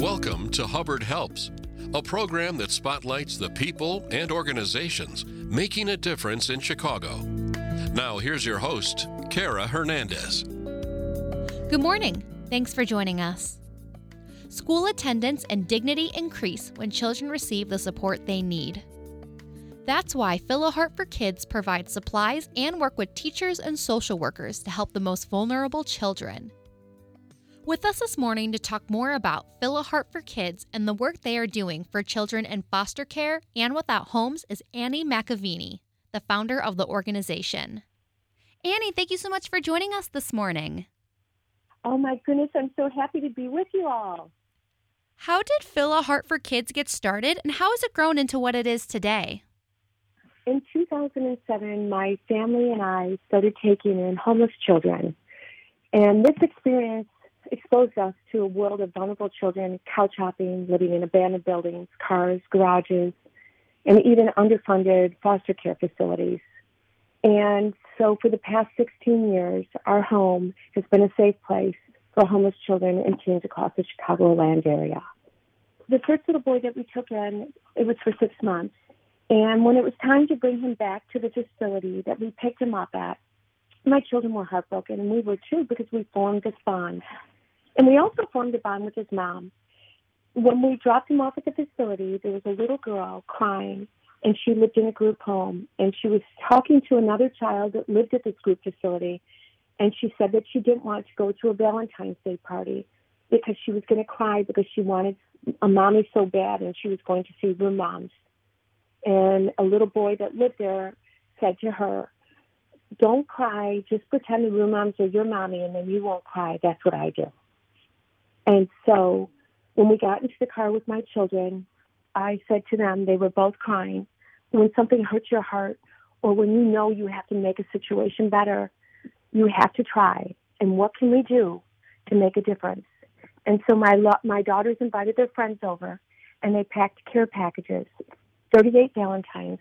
Welcome to Hubbard Helps, a program that spotlights the people and organizations making a difference in Chicago. Now, here's your host, Kara Hernandez. Good morning. Thanks for joining us. School attendance and dignity increase when children receive the support they need. That's why Fill a Heart for Kids provides supplies and work with teachers and social workers to help the most vulnerable children. With us this morning to talk more about Fill a Heart for Kids and the work they are doing for children in foster care and without homes is Annie McAveeney, the founder of the organization. Annie, thank you so much for joining us this morning. Oh my goodness, I'm so happy to be with you all. How did Fill a Heart for Kids get started and how has it grown into what it is today? In 2007, my family and I started taking in homeless children. And this experience exposed us to a world of vulnerable children couch hopping, living in abandoned buildings, cars, garages, and even underfunded foster care facilities. And so for the past 16 years, our home has been a safe place for homeless children and teens across the Chicagoland area. The first little boy that we took in, it was for six months. And when it was time to bring him back to the facility that we picked him up at, my children were heartbroken, and we were too because we formed this bond. And we also formed a bond with his mom. When we dropped him off at the facility, there was a little girl crying, and she lived in a group home. And she was talking to another child that lived at this group facility, and she said that she didn't want to go to a Valentine's Day party because she was going to cry because she wanted a mommy so bad, and she was going to see room moms. And a little boy that lived there said to her, Don't cry, just pretend the room moms are your mommy, and then you won't cry. That's what I do. And so when we got into the car with my children, I said to them, they were both crying, when something hurts your heart or when you know you have to make a situation better, you have to try. And what can we do to make a difference? And so my lo- my daughters invited their friends over, and they packed care packages, 38 Valentines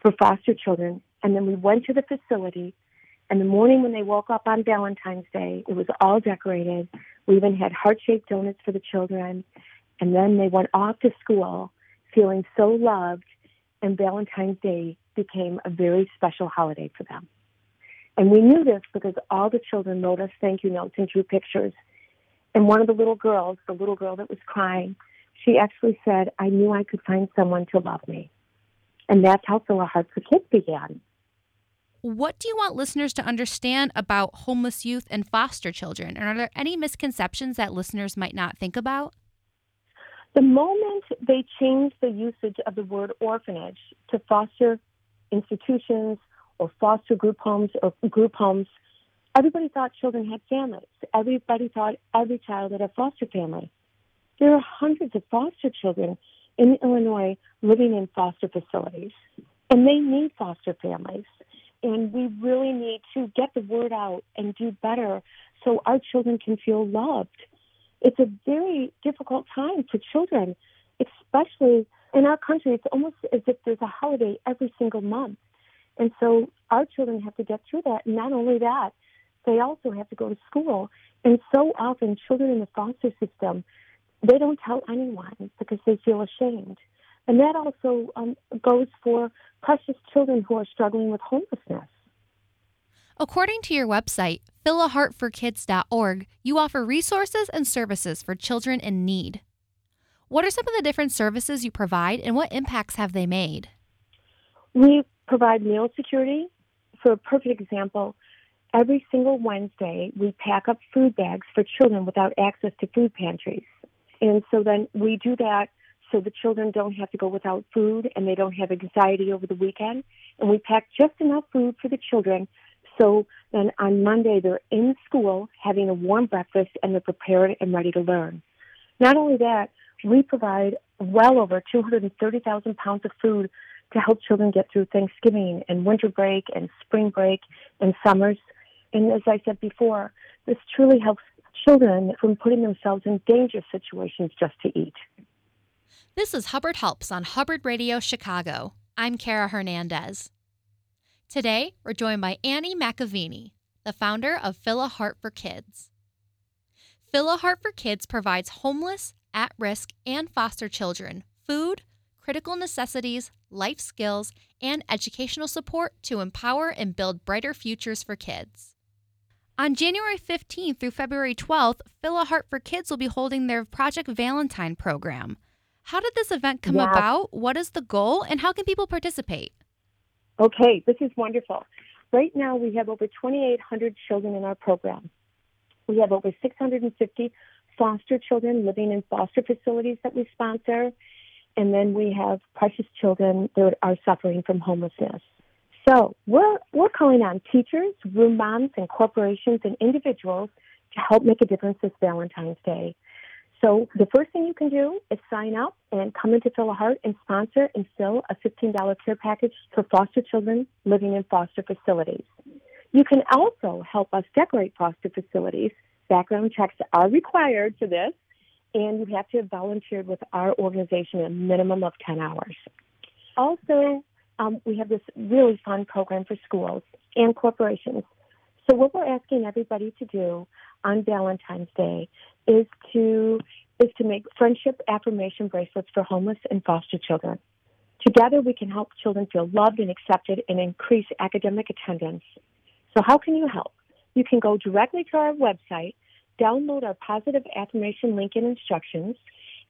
for foster children. And then we went to the facility. And the morning when they woke up on Valentine's Day, it was all decorated. We even had heart shaped donuts for the children. And then they went off to school feeling so loved, and Valentine's Day became a very special holiday for them. And we knew this because all the children wrote us thank you notes and drew pictures. And one of the little girls, the little girl that was crying, she actually said, I knew I could find someone to love me. And that's how Fill a Heart for Kids began. What do you want listeners to understand about homeless youth and foster children? And are there any misconceptions that listeners might not think about? The moment they changed the usage of the word orphanage to foster institutions or foster group homes or group homes, everybody thought children had families. Everybody thought every child had a foster family. There are hundreds of foster children in Illinois living in foster facilities, and they need foster families. And we really need to get the word out and do better so our children can feel loved it's a very difficult time for children, especially in our country. It's almost as if there's a holiday every single month. And so our children have to get through that. And not only that, they also have to go to school. And so often, children in the foster system, they don't tell anyone because they feel ashamed. And that also um, goes for precious children who are struggling with homelessness. According to your website, fillaheartforkids.org, you offer resources and services for children in need. What are some of the different services you provide and what impacts have they made? We provide meal security. For a perfect example, every single Wednesday we pack up food bags for children without access to food pantries. And so then we do that so the children don't have to go without food and they don't have anxiety over the weekend. And we pack just enough food for the children so then on Monday, they're in school having a warm breakfast and they're prepared and ready to learn. Not only that, we provide well over 230,000 pounds of food to help children get through Thanksgiving and winter break and spring break and summers. And as I said before, this truly helps children from putting themselves in dangerous situations just to eat. This is Hubbard Helps on Hubbard Radio Chicago. I'm Kara Hernandez. Today, we're joined by Annie McAveeney, the founder of Fill a Heart for Kids. Fill a Heart for Kids provides homeless, at risk, and foster children food, critical necessities, life skills, and educational support to empower and build brighter futures for kids. On January 15th through February 12th, Fill a Heart for Kids will be holding their Project Valentine program. How did this event come Yeah. about? What is the goal, and how can people participate? Okay, this is wonderful. Right now, we have over 2,800 children in our program. We have over 650 foster children living in foster facilities that we sponsor. And then we have precious children that are suffering from homelessness. So we're, we're calling on teachers, room moms, and corporations and individuals to help make a difference this Valentine's Day. So the first thing you can do is sign up and come into Fill a Heart and sponsor and fill a $15 care package for foster children living in foster facilities. You can also help us decorate foster facilities. Background checks are required for this, and you have to have volunteered with our organization a minimum of 10 hours. Also, um, we have this really fun program for schools and corporations. So, what we're asking everybody to do on Valentine's Day is to is to make friendship affirmation bracelets for homeless and foster children. Together, we can help children feel loved and accepted and increase academic attendance. So, how can you help? You can go directly to our website, download our positive affirmation link and instructions,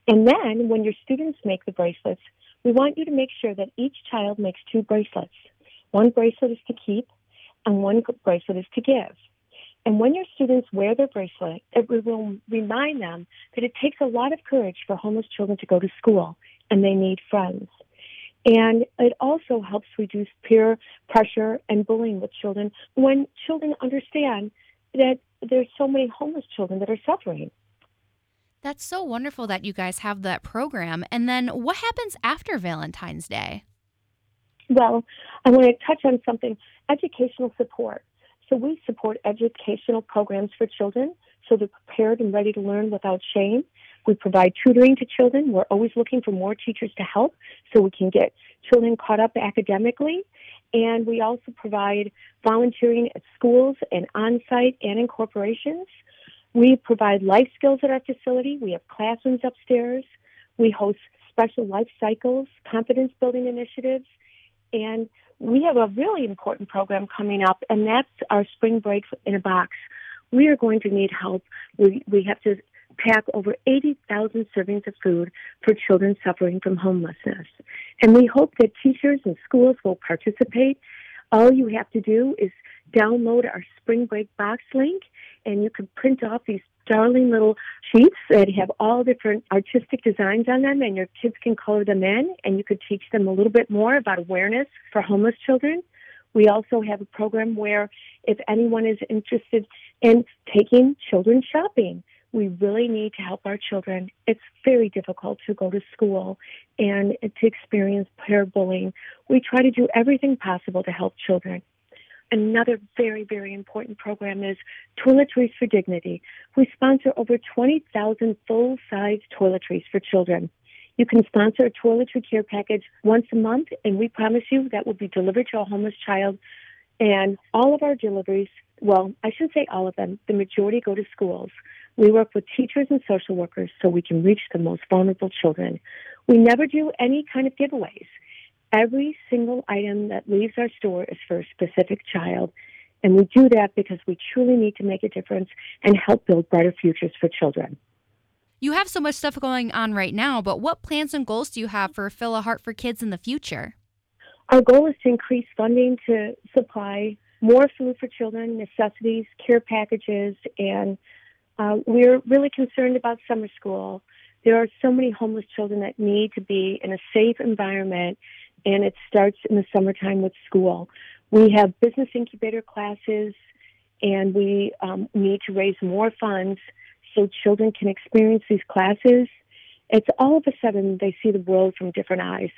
and then when your students make the bracelets, we want you to make sure that each child makes two bracelets. One bracelet is to keep, and one bracelet is to give. And when your students wear their bracelet, it will remind them that it takes a lot of courage for homeless children to go to school, and they need friends. And it also helps reduce peer pressure and bullying with children when children understand that there's so many homeless children that are suffering. That's so wonderful that you guys have that program. And then what happens after Valentine's Day? Well, I want to touch on something educational support. So, we support educational programs for children so they're prepared and ready to learn without shame. We provide tutoring to children. We're always looking for more teachers to help so we can get children caught up academically. And we also provide volunteering at schools and on site and in corporations. We provide life skills at our facility. We have classrooms upstairs. We host special life cycles, confidence building initiatives, and we have a really important program coming up, and that's our spring break in a box. We are going to need help. We, we have to pack over 80,000 servings of food for children suffering from homelessness. And we hope that teachers and schools will participate. All you have to do is download our spring break box link, and you can print off these darling little sheets that have all different artistic designs on them, and your kids can color them in, and you could teach them a little bit more about awareness for homeless children. We also have a program where if anyone is interested in taking children shopping, we really need to help our children. It's very difficult to go to school and to experience peer bullying. We try to do everything possible to help children. Another very, very important program is Toiletries for Dignity. We sponsor over 20,000 full size toiletries for children. You can sponsor a toiletry care package once a month, and we promise you that will be delivered to a homeless child. And all of our deliveries, well, I shouldn't say all of them, the majority go to schools. We work with teachers and social workers so we can reach the most vulnerable children. We never do any kind of giveaways. Every single item that leaves our store is for a specific child. And we do that because we truly need to make a difference and help build brighter futures for children. You have so much stuff going on right now, but what plans and goals do you have for Fill a Heart for Kids in the future? Our goal is to increase funding to supply more food for children, necessities, care packages, and uh, we're really concerned about summer school. There are so many homeless children that need to be in a safe environment, and it starts in the summertime with school. We have business incubator classes, and we um, need to raise more funds so children can experience these classes. It's all of a sudden they see the world from different eyes.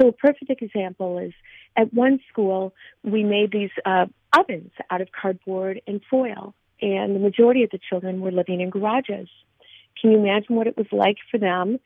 So a perfect example is at one school we made these uh, ovens out of cardboard and foil, and the majority of the children were living in garages. Can you imagine what it was like for them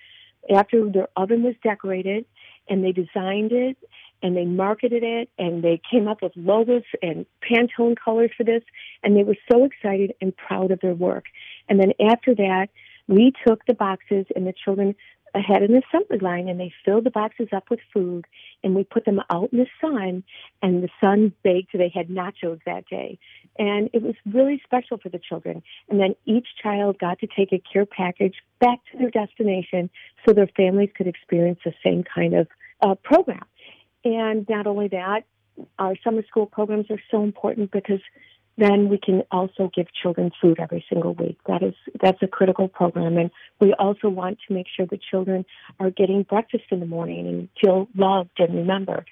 after their oven was decorated and they designed it and they marketed it and they came up with logos and Pantone colors for this and they were so excited and proud of their work. And then after that, we took the boxes and the children had an assembly line and they filled the boxes up with food and we put them out in the sun and the sun baked they had nachos that day. And it was really special for the children. And then each child got to take a care package back to their destination so their families could experience the same kind of uh, program. And not only that our summer school programs are so important because then we can also give children food every single week. That is that's a critical program, and we also want to make sure the children are getting breakfast in the morning and feel loved and remembered.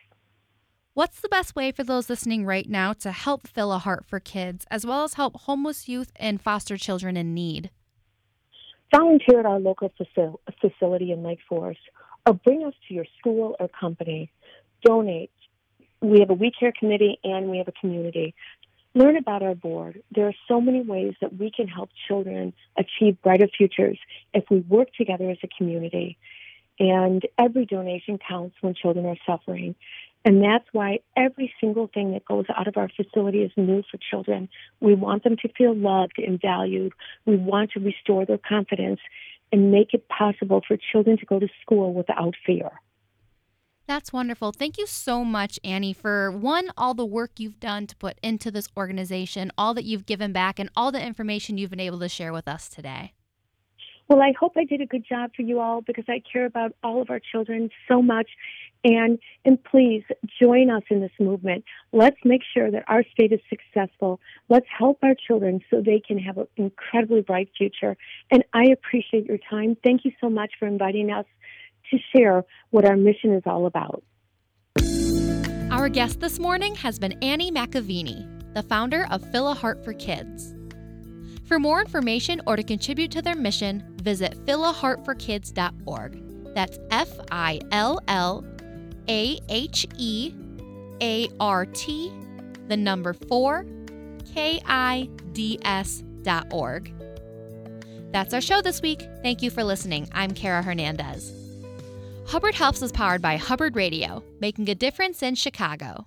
What's the best way for those listening right now to help fill a heart for kids, as well as help homeless youth and foster children in need? Volunteer at our local facility in Lake Forest, or bring us to your school or company. Donate. We have a We Care committee and we have a community learn about our board. There are so many ways that we can help children achieve brighter futures if we work together as a community. And every donation counts when children are suffering. And that's why every single thing that goes out of our facility is new for children. We want them to feel loved and valued. We want to restore their confidence and make it possible for children to go to school without fear. That's wonderful. Thank you so much, Annie, for one, all the work you've done to put into this organization, all that you've given back, and all the information you've been able to share with us today. Well, I hope I did a good job for you all because I care about all of our children so much. And and please join us in this movement. Let's make sure that our state is successful. Let's help our children so they can have an incredibly bright future. And I appreciate your time. Thank you so much for inviting us to share what our mission is all about. Our guest this morning has been Annie McAveeney, the founder of Fill a Heart for Kids. For more information or to contribute to their mission, visit fillaheartforkids.org. That's F I L L A H E A R T, the number 4, K I D S dot org. That's our show this week. Thank you for listening. I'm Kara Hernandez. Hubbard Helps is powered by Hubbard Radio, making a difference in Chicago.